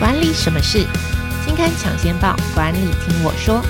管理什么事？金刊抢先报，管理听我说。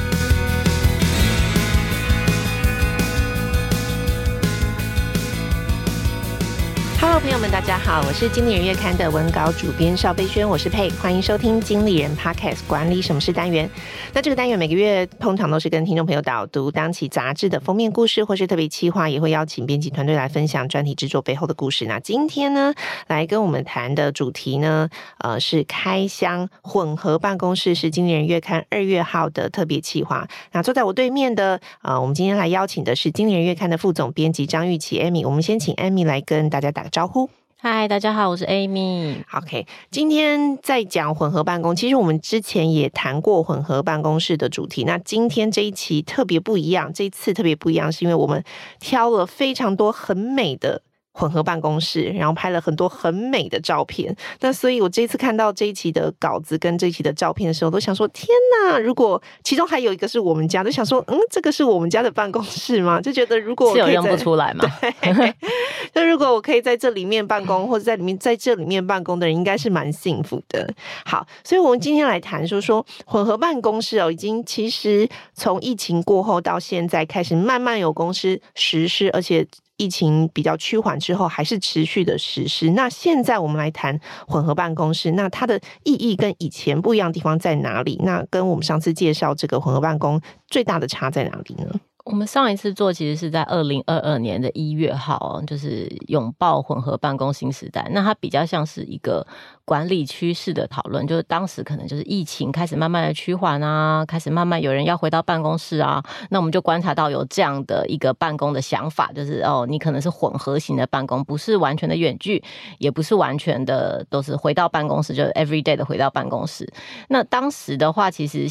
朋友们，大家好，我是经理人月刊的文稿主编邵飞轩，我是佩，欢迎收听经理人 Podcast 管理什么事单元。那这个单元每个月通常都是跟听众朋友导读当期杂志的封面故事，或是特别企划，也会邀请编辑团队来分享专题制作背后的故事。那今天呢，来跟我们谈的主题呢，呃，是开箱混合办公室，是经理人月刊二月号的特别企划。那坐在我对面的，呃，我们今天来邀请的是经理人月刊的副总编辑张玉琪 Amy。我们先请 Amy 来跟大家打个招呼。嗨，大家好，我是 Amy。OK，今天在讲混合办公，其实我们之前也谈过混合办公室的主题。那今天这一期特别不一样，这一次特别不一样，是因为我们挑了非常多很美的。混合办公室，然后拍了很多很美的照片。那所以，我这次看到这一期的稿子跟这一期的照片的时候，都想说：天哪！如果其中还有一个是我们家，都想说：嗯，这个是我们家的办公室吗？就觉得如果是有认不出来吗？对。那如果我可以在这里面办公，或者在里面在这里面办公的人，应该是蛮幸福的。好，所以我们今天来谈说说混合办公室哦，已经其实从疫情过后到现在开始慢慢有公司实施，而且。疫情比较趋缓之后，还是持续的实施。那现在我们来谈混合办公室，那它的意义跟以前不一样的地方在哪里？那跟我们上次介绍这个混合办公最大的差在哪里呢？我们上一次做其实是在二零二二年的一月号，就是拥抱混合办公新时代。那它比较像是一个管理趋势的讨论，就是当时可能就是疫情开始慢慢的趋缓啊，开始慢慢有人要回到办公室啊，那我们就观察到有这样的一个办公的想法，就是哦，你可能是混合型的办公，不是完全的远距，也不是完全的都是回到办公室，就是 every day 的回到办公室。那当时的话，其实。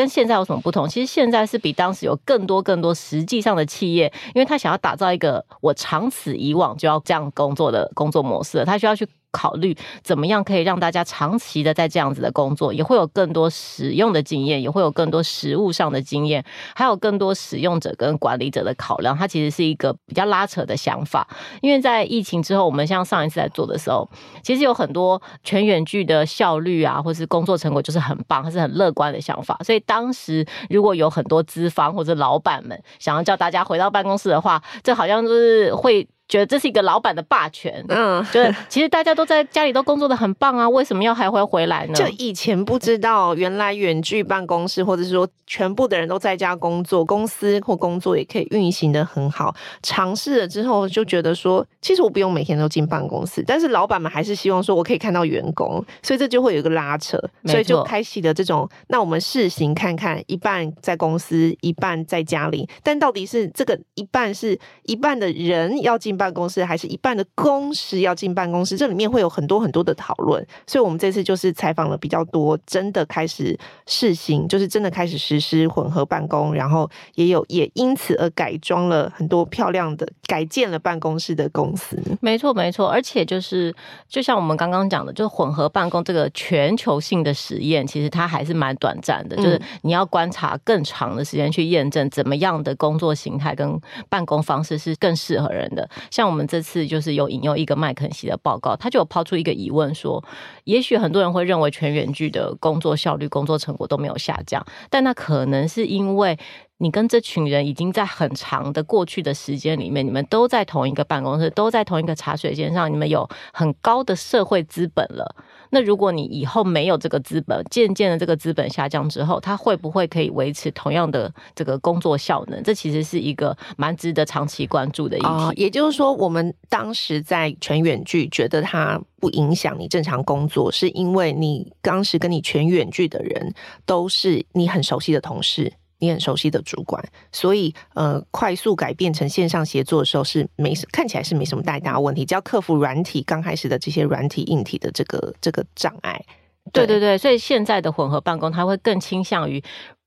跟现在有什么不同？其实现在是比当时有更多更多实际上的企业，因为他想要打造一个我长此以往就要这样工作的工作模式，他需要去。考虑怎么样可以让大家长期的在这样子的工作，也会有更多使用的经验，也会有更多实务上的经验，还有更多使用者跟管理者的考量。它其实是一个比较拉扯的想法，因为在疫情之后，我们像上一次在做的时候，其实有很多全远距的效率啊，或是工作成果就是很棒，它是很乐观的想法。所以当时如果有很多资方或者老板们想要叫大家回到办公室的话，这好像就是会。觉得这是一个老板的霸权，嗯，就是其实大家都在家里都工作的很棒啊，为什么要还会回来呢？就以前不知道，原来远距办公室，或者是说全部的人都在家工作，公司或工作也可以运行的很好。尝试了之后，就觉得说，其实我不用每天都进办公室，但是老板们还是希望说我可以看到员工，所以这就会有一个拉扯，所以就开启了这种，那我们试行看看，一半在公司，一半在家里，但到底是这个一半是一半的人要进。办公室还是一半的工时要进办公室，这里面会有很多很多的讨论，所以我们这次就是采访了比较多，真的开始试行，就是真的开始实施混合办公，然后也有也因此而改装了很多漂亮的改建了办公室的公司。没错，没错，而且就是就像我们刚刚讲的，就是混合办公这个全球性的实验，其实它还是蛮短暂的，就是你要观察更长的时间去验证怎么样的工作形态跟办公方式是更适合人的。像我们这次就是有引用一个麦肯锡的报告，他就有抛出一个疑问说，也许很多人会认为全员剧的工作效率、工作成果都没有下降，但那可能是因为你跟这群人已经在很长的过去的时间里面，你们都在同一个办公室，都在同一个茶水间上，你们有很高的社会资本了。那如果你以后没有这个资本，渐渐的这个资本下降之后，它会不会可以维持同样的这个工作效能？这其实是一个蛮值得长期关注的议题。也就是说，我们当时在全远距觉得它不影响你正常工作，是因为你当时跟你全远距的人都是你很熟悉的同事。你很熟悉的主管，所以呃，快速改变成线上协作的时候是没看起来是没什么太大问题，只要克服软体刚开始的这些软体硬体的这个这个障碍。对对对，所以现在的混合办公，它会更倾向于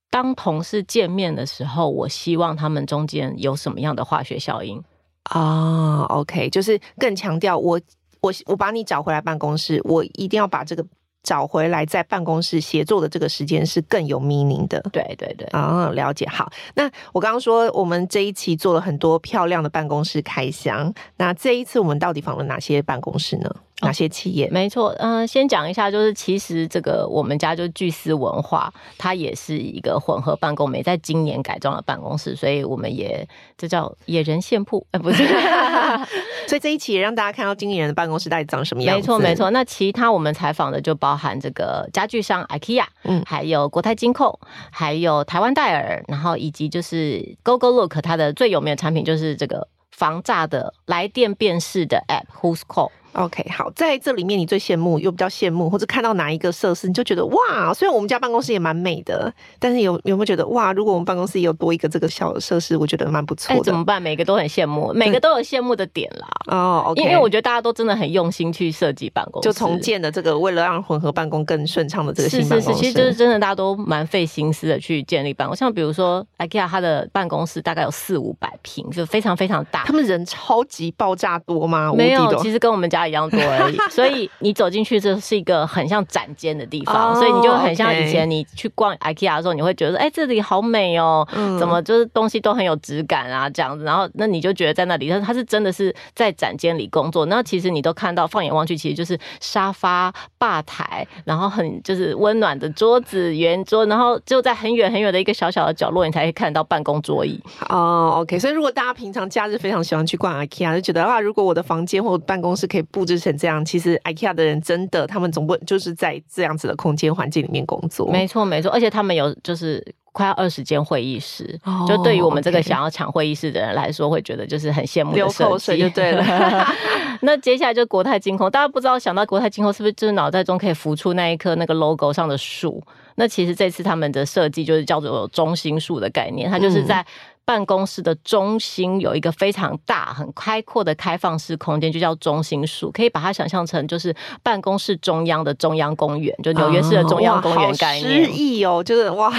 当同事见面的时候，我希望他们中间有什么样的化学效应啊？OK，就是更强调我我我把你找回来办公室，我一定要把这个。找回来在办公室协作的这个时间是更有 meaning 的。对对对，啊、哦，了解。好，那我刚刚说我们这一期做了很多漂亮的办公室开箱，那这一次我们到底访了哪些办公室呢？哪些企业？没错，嗯、呃，先讲一下，就是其实这个我们家就巨思文化，它也是一个混合办公，没在今年改装了办公室，所以我们也这叫野人献铺，哎、呃，不是 所以这一期也让大家看到经理人的办公室到底长什么样子。没错，没错。那其他我们采访的就包含这个家具商 IKEA，嗯，还有国泰金控，还有台湾戴尔，然后以及就是 GoGoLook，它的最有名的产品就是这个防诈的来电辨识的 App Who's Call。OK，好，在这里面你最羡慕又比较羡慕，或者看到哪一个设施，你就觉得哇，虽然我们家办公室也蛮美的，但是有有没有觉得哇，如果我们办公室也有多一个这个小的设施，我觉得蛮不错的。哎，怎么办？每个都很羡慕，每个都有羡慕的点啦。哦，OK，因为我觉得大家都真的很用心去设计办公室，就重建的这个为了让混合办公更顺畅的这个新办公室。是是是，其实就是真的大家都蛮费心思的去建立办公，像比如说 IKEA 它的办公室大概有四五百平，就非常非常大。他们人超级爆炸多吗？没有，其实跟我们家一样多而已。所以你走进去，这是一个很像展间的地方，oh, 所以你就很像以前你去逛 IKEA 的时候，你会觉得，哎、欸，这里好美哦、喔，嗯、怎么就是东西都很有质感啊，这样子。然后那你就觉得在那里，但是它是真的是在展间里工作。那其实你都看到，放眼望去，其实就是沙发、吧台，然后很就是温暖的桌子、圆桌，然后就在很远很远的一个小小的角落，你才会看到办公桌椅。哦、oh,，OK。所以如果大家平常假日非常喜欢去逛 IKEA，就觉得啊，如果我的房间或办公室可以布置成这样。其实 IKEA 的人真的，他们总不就是在这样子的空间环境里面工作。没错，没错，而且他们有就是快要二十间会议室，哦、就对于我们这个想要抢会议室的人来说，会觉得就是很羡慕。流口水就对了。那接下来就国泰金控，大家不知道想到国泰金控是不是就是脑袋中可以浮出那一棵那个 logo 上的树？那其实这次他们的设计就是叫做中心树的概念，它就是在。办公室的中心有一个非常大、很开阔的开放式空间，就叫中心树。可以把它想象成就是办公室中央的中央公园，就纽约市的中央公园概念。诗意哦，就是哇，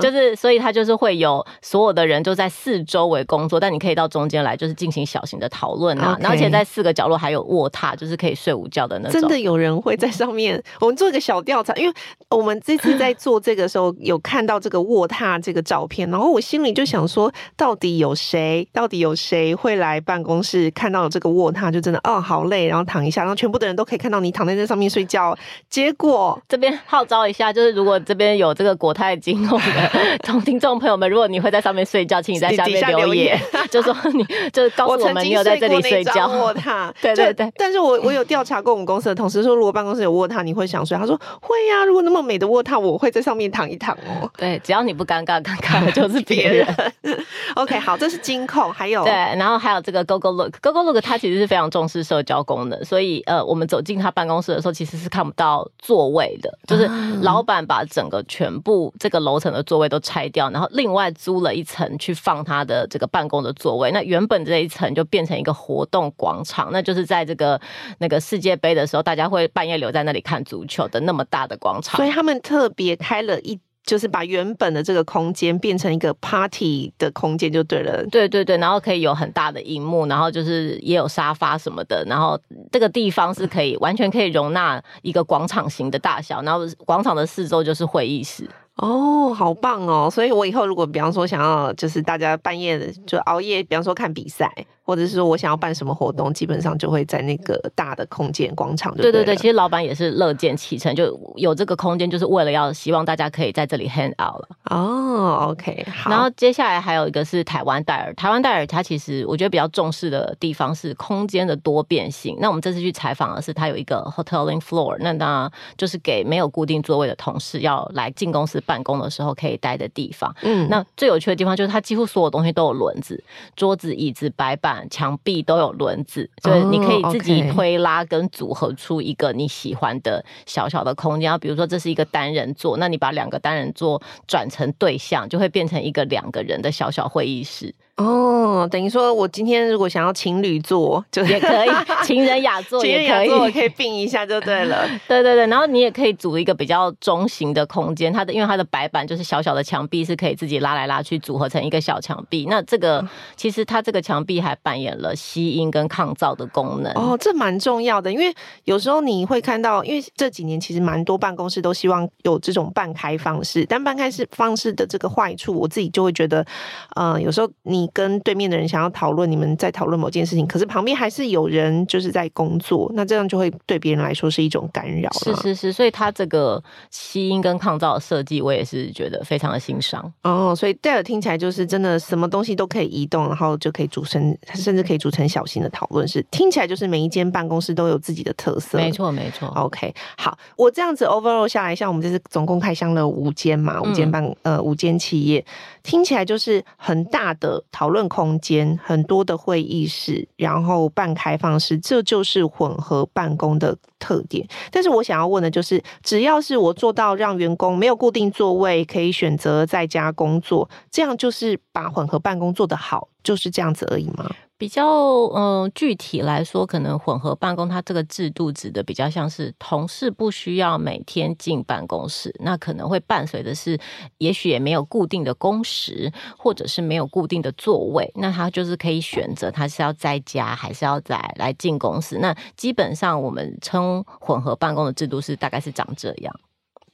就是所以它就是会有所有的人就在四周围工作，但你可以到中间来，就是进行小型的讨论啊。Okay 而且在四个角落还有卧榻，就是可以睡午觉的那种。真的有人会在上面？我们做一个小调查，因为我们这次在做这个时候有看到这个卧榻这个照片，然后我心。你就想说，到底有谁？到底有谁会来办公室看到有这个卧榻，就真的哦，好累，然后躺一下，然后全部的人都可以看到你躺在那上面睡觉。结果这边号召一下，就是如果这边有这个国泰金控的同听众朋友们，如果你会在上面睡觉，请你在下面留言，就说你就告诉我们你有在这里睡觉卧榻。对对对，但是我我有调查过我们公司的同事说，如果办公室有卧榻，你会想睡？他说会呀、啊，如果那么美的卧榻，我会在上面躺一躺哦。对，只要你不尴尬，尴尬的就是别人。OK，好，这是金控，还有对，然后还有这个 GoGoLook，GoGoLook 它其实是非常重视社交功能，所以呃，我们走进他办公室的时候，其实是看不到座位的，就是老板把整个全部这个楼层的座位都拆掉，然后另外租了一层去放他的这个办公的座位。那原本这一层就变成一个活动广场，那就是在这个那个世界杯的时候，大家会半夜留在那里看足球的那么大的广场，所以他们特别开了一。就是把原本的这个空间变成一个 party 的空间就对了。对对对，然后可以有很大的荧幕，然后就是也有沙发什么的，然后这个地方是可以完全可以容纳一个广场型的大小，然后广场的四周就是会议室。哦，好棒哦！所以我以后如果比方说想要就是大家半夜的就熬夜，比方说看比赛。或者是说我想要办什么活动，基本上就会在那个大的空间广场对。对对对，其实老板也是乐见其成，就有这个空间，就是为了要希望大家可以在这里 hang out 了。哦，OK，好。然后接下来还有一个是台湾戴尔，台湾戴尔它其实我觉得比较重视的地方是空间的多变性。那我们这次去采访的是它有一个 hoteling floor，那当然就是给没有固定座位的同事要来进公司办公的时候可以待的地方。嗯，那最有趣的地方就是它几乎所有东西都有轮子，桌子、椅子、白板。墙壁都有轮子，就是你可以自己推拉跟组合出一个你喜欢的小小的空间。比如说这是一个单人座，那你把两个单人座转成对象，就会变成一个两个人的小小会议室。哦，等于说我今天如果想要情侣座，就也可以，情人雅座也可以，我可以并一下就对了。对对对，然后你也可以组一个比较中型的空间，它的因为它的白板就是小小的墙壁是可以自己拉来拉去组合成一个小墙壁。那这个其实它这个墙壁还扮演了吸音跟抗噪的功能。哦，这蛮重要的，因为有时候你会看到，因为这几年其实蛮多办公室都希望有这种半开放式，但半开式方式的这个坏处，我自己就会觉得，嗯、呃，有时候你。你跟对面的人想要讨论，你们在讨论某件事情，可是旁边还是有人就是在工作，那这样就会对别人来说是一种干扰。是是是，所以他这个吸音跟抗噪的设计，我也是觉得非常的欣赏。哦，所以戴尔听起来就是真的什么东西都可以移动，然后就可以组成，甚至可以组成小型的讨论室。听起来就是每一间办公室都有自己的特色。没错没错。OK，好，我这样子 overall 下来，像我们这次总共开箱了五间嘛，五间办、嗯、呃五间企业，听起来就是很大的讨论空间，很多的会议室，然后半开放式，这就是混合办公的特点。但是我想要问的就是，只要是我做到让员工没有固定座位，可以选择在家工作，这样就是把混合办公做得好，就是这样子而已吗？比较嗯、具体来说，可能混合办公它这个制度指的比较像是同事不需要每天进办公室，那可能会伴随的是，也许也没有固定的工时，或者是没有固定的座位，那他就是可以选择他是要在家还是要再来进公司。那基本上我们称混合办公的制度是大概是长这样。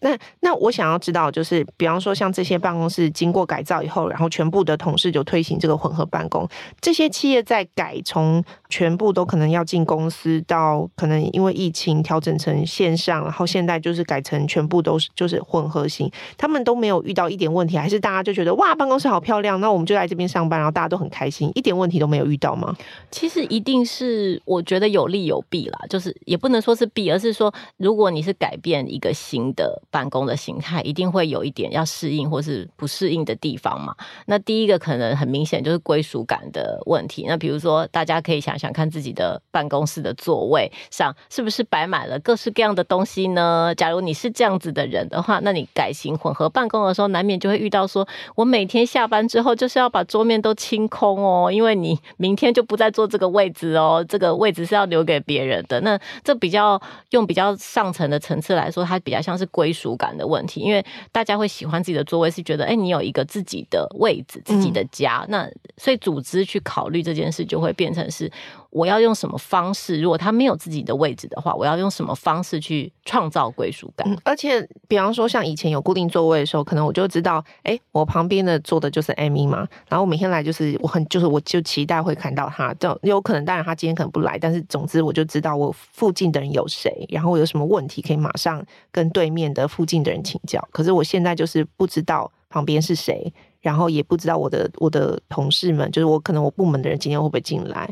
那那我想要知道，就是比方说像这些办公室经过改造以后，然后全部的同事就推行这个混合办公。这些企业在改从全部都可能要进公司，到可能因为疫情调整成线上，然后现在就是改成全部都是就是混合型。他们都没有遇到一点问题，还是大家就觉得哇，办公室好漂亮，那我们就在这边上班，然后大家都很开心，一点问题都没有遇到吗？其实一定是我觉得有利有弊啦，就是也不能说是弊，而是说如果你是改变一个新的。办公的形态一定会有一点要适应或是不适应的地方嘛。那第一个可能很明显就是归属感的问题。那比如说，大家可以想想看自己的办公室的座位上是不是摆满了各式各样的东西呢？假如你是这样子的人的话，那你改型混合办公的时候，难免就会遇到说，我每天下班之后就是要把桌面都清空哦，因为你明天就不再坐这个位置哦，这个位置是要留给别人的。那这比较用比较上层的层次来说，它比较像是归属感的问题，因为大家会喜欢自己的座位，是觉得哎，你有一个自己的位置，自己的家。那所以组织去考虑这件事，就会变成是。我要用什么方式？如果他没有自己的位置的话，我要用什么方式去创造归属感？而且，比方说，像以前有固定座位的时候，可能我就知道，哎，我旁边的坐的就是 Amy 嘛。然后我每天来就是我很就是我就期待会看到他。就有可能，当然他今天可能不来，但是总之我就知道我附近的人有谁，然后我有什么问题可以马上跟对面的附近的人请教。可是我现在就是不知道旁边是谁，然后也不知道我的我的同事们，就是我可能我部门的人今天会不会进来。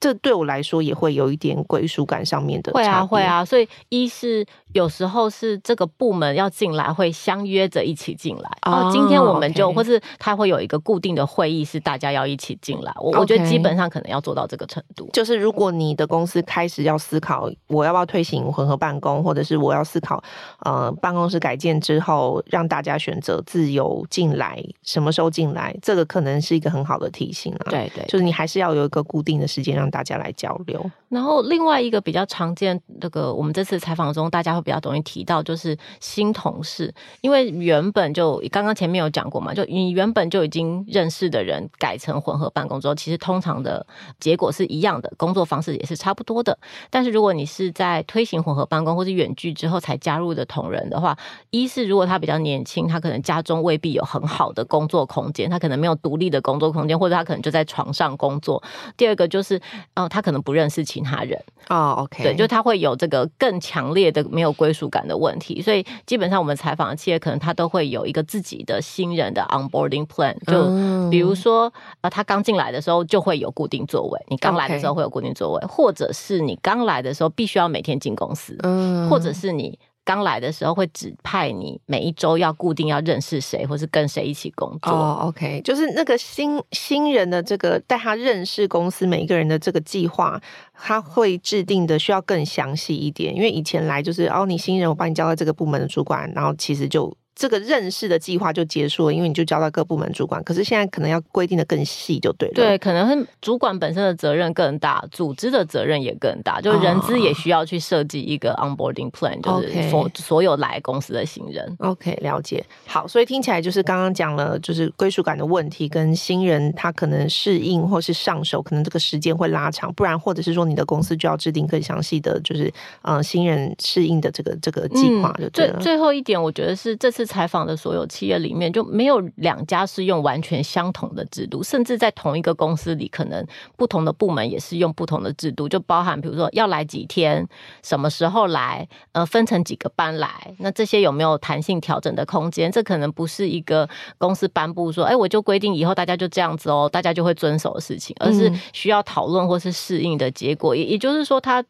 这对我来说也会有一点归属感上面的。会啊，会啊。所以一是有时候是这个部门要进来，会相约着一起进来。哦，今天我们就，或是他会有一个固定的会议，是大家要一起进来。我我觉得基本上可能要做到这个程度。就是如果你的公司开始要思考，我要不要推行混合办公，或者是我要思考，呃，办公室改建之后让大家选择自由进来，什么时候进来，这个可能是一个很好的提醒啊。对对，就是你还是要有一个固定的时间让。大家来交流。然后另外一个比较常见，那个我们这次采访中，大家会比较容易提到，就是新同事，因为原本就刚刚前面有讲过嘛，就你原本就已经认识的人改成混合办公之后，其实通常的结果是一样的，工作方式也是差不多的。但是如果你是在推行混合办公或是远距之后才加入的同仁的话，一是如果他比较年轻，他可能家中未必有很好的工作空间，他可能没有独立的工作空间，或者他可能就在床上工作。第二个就是。哦，他可能不认识其他人。哦，OK，对，就他会有这个更强烈的没有归属感的问题，所以基本上我们采访的企业可能他都会有一个自己的新人的 onboarding plan，就比如说呃，他刚进来的时候就会有固定座位，你刚来的时候会有固定座位，或者是你刚来的时候必须要每天进公司，嗯，或者是你。刚来的时候会指派你每一周要固定要认识谁，或是跟谁一起工作。哦，OK，就是那个新新人的这个带他认识公司每一个人的这个计划，他会制定的需要更详细一点。因为以前来就是哦，你新人，我把你交到这个部门的主管，然后其实就。这个认识的计划就结束了，因为你就交到各部门主管。可是现在可能要规定的更细，就对了。对，可能是主管本身的责任更大，组织的责任也更大，就人资也需要去设计一个 onboarding plan，、哦、就是所所有来公司的新人。OK，了解。好，所以听起来就是刚刚讲了，就是归属感的问题，跟新人他可能适应或是上手，可能这个时间会拉长，不然或者是说你的公司就要制定更详细的就是嗯新人适应的这个这个计划就对了。最最后一点，我觉得是这次。采访的所有企业里面，就没有两家是。用完全相同的制度，甚至在同一个公司里，可能不同的部门也是。用不同的制度，就包含比如说要来几天，什么时候来，呃，分成几个班来，那这些有没有弹性调整的空间？这可能不是。一个公司颁布说，哎，我就规定以后大家就这样子哦，大家就会遵守的事情，而是。需要讨论或是。适应的结果。也也就是。说，它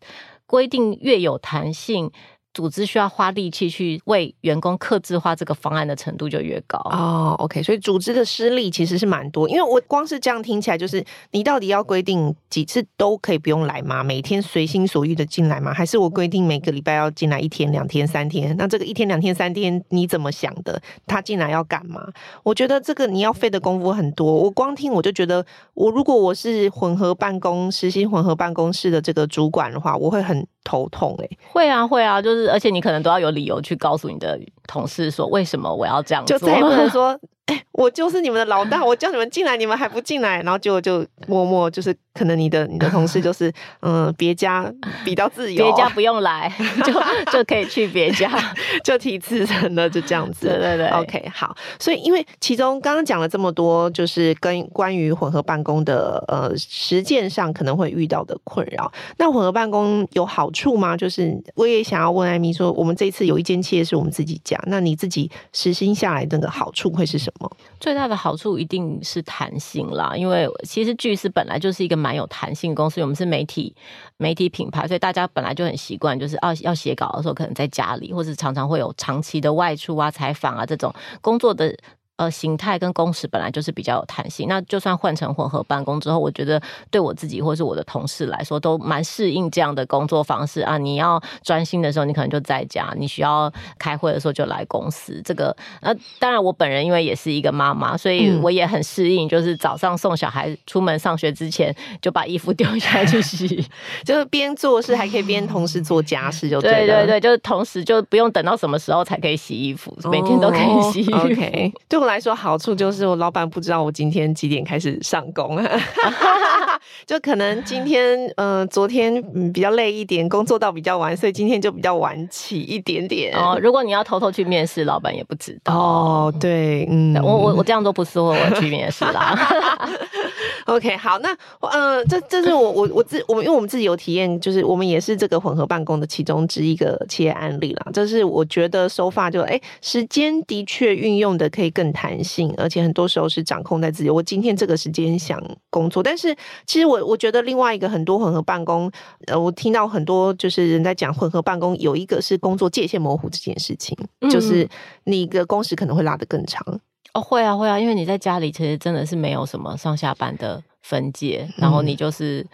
规定越有弹性。组织需要花力气去为员工客制化这个方案的程度就越高哦。OK，所以组织的失力其实是蛮多，因为我光是这样听起来，就是你到底要规定几次都可以不用来吗？每天随心所欲的进来吗？还是我规定每个礼拜要进来一天、两天、三天？那这个一天、两天、三天你怎么想的？他进来要干嘛？我觉得这个你要费的功夫很多。我光听我就觉得，我如果我是混合办公、实行混合办公室的这个主管的话，我会很头痛哎、会啊，会啊，就是。而且你可能都要有理由去告诉你的同事说，为什么我要这样做，就再也不能 说。哎，我就是你们的老大，我叫你们进来，你们还不进来，然后 就就默默就是，可能你的你的同事就是，嗯，别家比较自由，别家不用来，就就可以去别家，就提辞呈了，就这样子。对对对，OK，好。所以因为其中刚刚讲了这么多，就是跟关于混合办公的呃实践上可能会遇到的困扰。那混合办公有好处吗？就是我也想要问艾米说，我们这一次有一间企业是我们自己家，那你自己实行下来的好处会是什么？最大的好处一定是弹性啦，因为其实巨狮本来就是一个蛮有弹性公司，我们是媒体媒体品牌，所以大家本来就很习惯，就是要要写稿的时候，可能在家里，或者常常会有长期的外出啊、采访啊这种工作的。呃，形态跟工时本来就是比较有弹性，那就算换成混合办公之后，我觉得对我自己或是我的同事来说，都蛮适应这样的工作方式啊。你要专心的时候，你可能就在家；你需要开会的时候，就来公司。这个，那当然，我本人因为也是一个妈妈，所以我也很适应，就是早上送小孩出门上学之前，就把衣服丢下 去洗，就是边做事还可以边同时做家事，就对，对对对，就是同时就不用等到什么时候才可以洗衣服，每天都可以洗衣服。Oh, OK，对我来说好处就是我老板不知道我今天几点开始上工，就可能今天嗯、呃、昨天嗯比较累一点，工作到比较晚，所以今天就比较晚起一点点。哦，如果你要偷偷去面试，老板也不知道。哦，对，嗯，我我我这样都不说我去面试啦。OK，好，那呃这这是我我我自我们因为我们自己有体验，就是我们也是这个混合办公的其中之一个企业案例啦。这是我觉得 so far 就哎时间的确运用的可以更弹性。而且很多时候是掌控在自己。我今天这个时间想工作，但是其实我我觉得另外一个很多混合办公，呃，我听到很多就是人在讲混合办公，有一个是工作界限模糊这件事情，嗯、就是你的工时可能会拉得更长。哦，会啊会啊，因为你在家里其实真的是没有什么上下班的分界，然后你就是、嗯、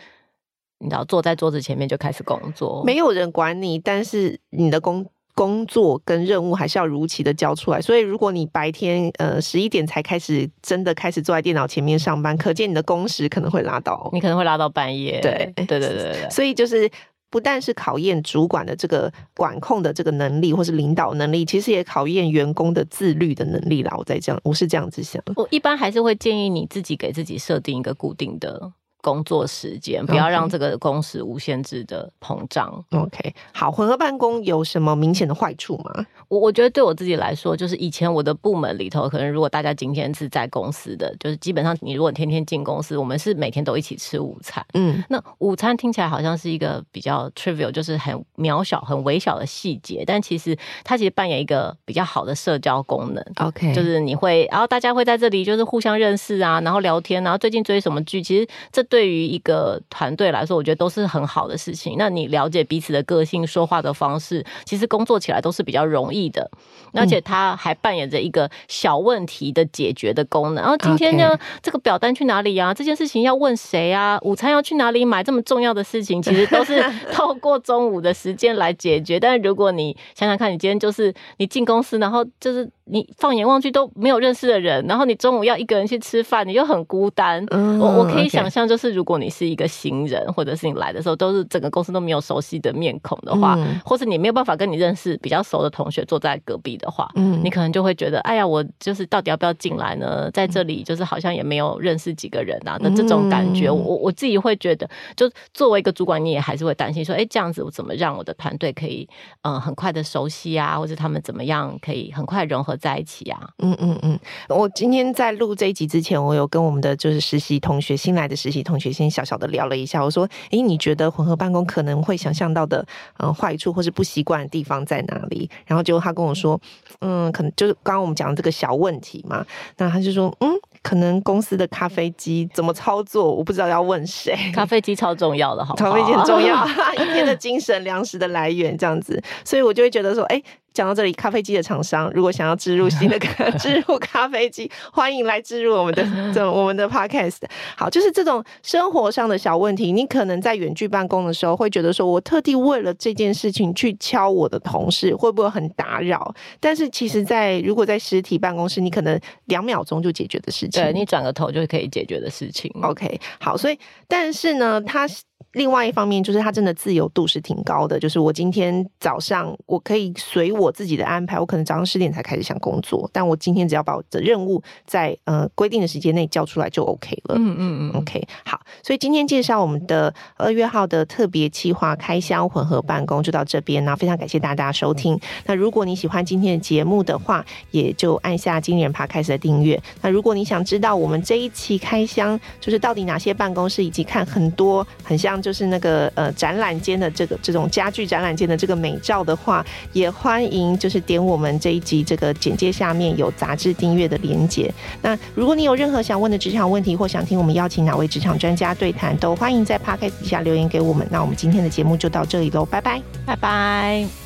你知道坐在桌子前面就开始工作，没有人管你，但是你的工。工作跟任务还是要如期的交出来，所以如果你白天呃十一点才开始真的开始坐在电脑前面上班，可见你的工时可能会拉到，你可能会拉到半夜。对对对对对，所以就是不但是考验主管的这个管控的这个能力，或是领导能力，其实也考验员工的自律的能力啦。我在这样，我是这样子想。我一般还是会建议你自己给自己设定一个固定的。工作时间，不要让这个工时无限制的膨胀。OK，好，混合办公有什么明显的坏处吗？我我觉得对我自己来说，就是以前我的部门里头，可能如果大家今天是在公司的，就是基本上你如果天天进公司，我们是每天都一起吃午餐。嗯，那午餐听起来好像是一个比较 trivial，就是很渺小、很微小的细节，但其实它其实扮演一个比较好的社交功能。OK，就是你会，然后大家会在这里就是互相认识啊，然后聊天，然后最近追什么剧，其实这。对于一个团队来说，我觉得都是很好的事情。那你了解彼此的个性、说话的方式，其实工作起来都是比较容易的。而且它还扮演着一个小问题的解决的功能。然后今天呢，这个表单去哪里啊？这件事情要问谁啊？午餐要去哪里买？这么重要的事情，其实都是透过中午的时间来解决。但是如果你想想看，你今天就是你进公司，然后就是。你放眼望去都没有认识的人，然后你中午要一个人去吃饭，你就很孤单。嗯、我我可以想象，就是司如果你是一个新人，或者是你来的时候都是整个公司都没有熟悉的面孔的话，嗯、或是你没有办法跟你认识比较熟的同学坐在隔壁的话，嗯，你可能就会觉得，哎呀，我就是到底要不要进来呢？在这里就是好像也没有认识几个人啊的这种感觉，嗯、我我自己会觉得，就作为一个主管，你也还是会担心说，哎，这样子我怎么让我的团队可以嗯、呃、很快的熟悉啊，或者他们怎么样可以很快融合在一起啊？嗯嗯嗯，我今天在录这一集之前，我有跟我们的就是实习同学，新来的实习同学先小小的聊了一下，我说，诶，你觉得混合办公可能会想象到的嗯坏处或是不习惯的地方在哪里？然后结果他跟我说，嗯，可能就是刚刚我们讲的这个小问题嘛，那他就说，嗯。可能公司的咖啡机怎么操作，我不知道要问谁。咖啡机超重要的，好好？咖啡机很重要，一天的精神粮食的来源这样子，所以我就会觉得说，哎。讲到这里，咖啡机的厂商如果想要植入新的植 入咖啡机，欢迎来植入我们的这我们的 podcast。好，就是这种生活上的小问题，你可能在远距办公的时候会觉得说，我特地为了这件事情去敲我的同事，会不会很打扰？但是其实，在如果在实体办公室，你可能两秒钟就解决的事情，对，你转个头就可以解决的事情。OK，好，所以但是呢，它。另外一方面，就是他真的自由度是挺高的。就是我今天早上，我可以随我自己的安排，我可能早上十点才开始想工作，但我今天只要把我的任务在呃规定的时间内交出来就 OK 了。嗯嗯嗯，OK。好，所以今天介绍我们的二月号的特别计划开箱混合办公就到这边，那非常感谢大家收听。那如果你喜欢今天的节目的话，也就按下经理人 Podcast 的订阅。那如果你想知道我们这一期开箱就是到底哪些办公室，以及看很多很像。就是那个呃展览间的这个这种家具展览间的这个美照的话，也欢迎就是点我们这一集这个简介下面有杂志订阅的连接。那如果你有任何想问的职场问题，或想听我们邀请哪位职场专家对谈，都欢迎在 Podcast 底下留言给我们。那我们今天的节目就到这里喽，拜拜，拜拜。